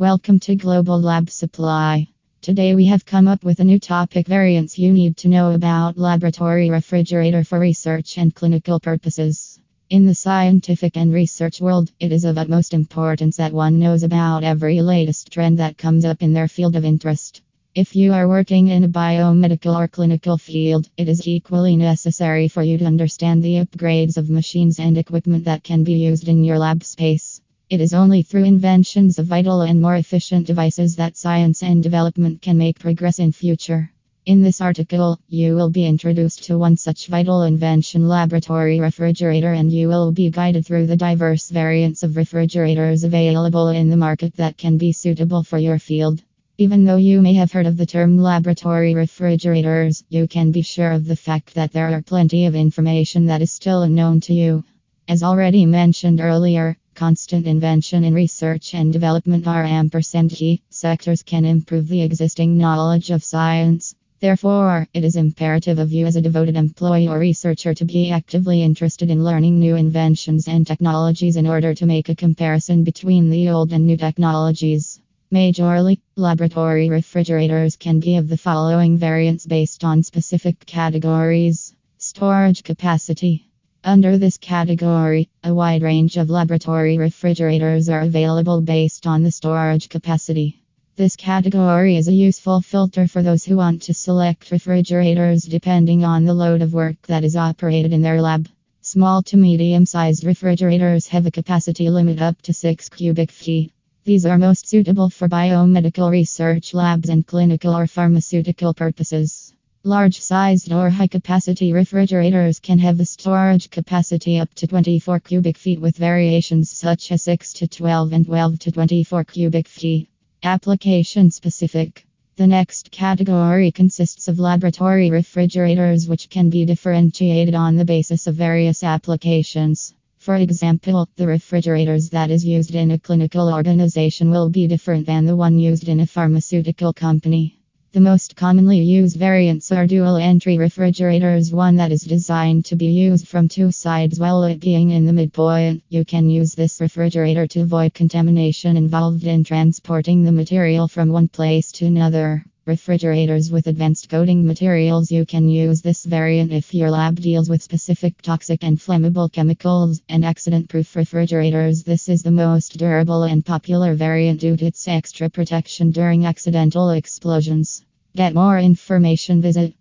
Welcome to Global Lab Supply. Today we have come up with a new topic variants you need to know about laboratory refrigerator for research and clinical purposes. In the scientific and research world, it is of utmost importance that one knows about every latest trend that comes up in their field of interest. If you are working in a biomedical or clinical field, it is equally necessary for you to understand the upgrades of machines and equipment that can be used in your lab space. It is only through inventions of vital and more efficient devices that science and development can make progress in future. In this article, you will be introduced to one such vital invention laboratory refrigerator and you will be guided through the diverse variants of refrigerators available in the market that can be suitable for your field. Even though you may have heard of the term laboratory refrigerators, you can be sure of the fact that there are plenty of information that is still unknown to you. As already mentioned earlier, constant invention in research and development are ampersand key sectors can improve the existing knowledge of science. Therefore, it is imperative of you as a devoted employee or researcher to be actively interested in learning new inventions and technologies in order to make a comparison between the old and new technologies. Majorly, laboratory refrigerators can be of the following variants based on specific categories storage capacity. Under this category, a wide range of laboratory refrigerators are available based on the storage capacity. This category is a useful filter for those who want to select refrigerators depending on the load of work that is operated in their lab. Small to medium sized refrigerators have a capacity limit up to 6 cubic feet. These are most suitable for biomedical research labs and clinical or pharmaceutical purposes. Large sized or high capacity refrigerators can have a storage capacity up to 24 cubic feet with variations such as 6 to 12 and 12 to 24 cubic feet. Application specific. The next category consists of laboratory refrigerators, which can be differentiated on the basis of various applications. For example, the refrigerators that is used in a clinical organization will be different than the one used in a pharmaceutical company. The most commonly used variants are dual entry refrigerators, one that is designed to be used from two sides while it being in the midpoint. You can use this refrigerator to avoid contamination involved in transporting the material from one place to another. Refrigerators with advanced coating materials You can use this variant if your lab deals with specific toxic and flammable chemicals and accident proof refrigerators. This is the most durable and popular variant due to its extra protection during accidental explosions. Get more information visit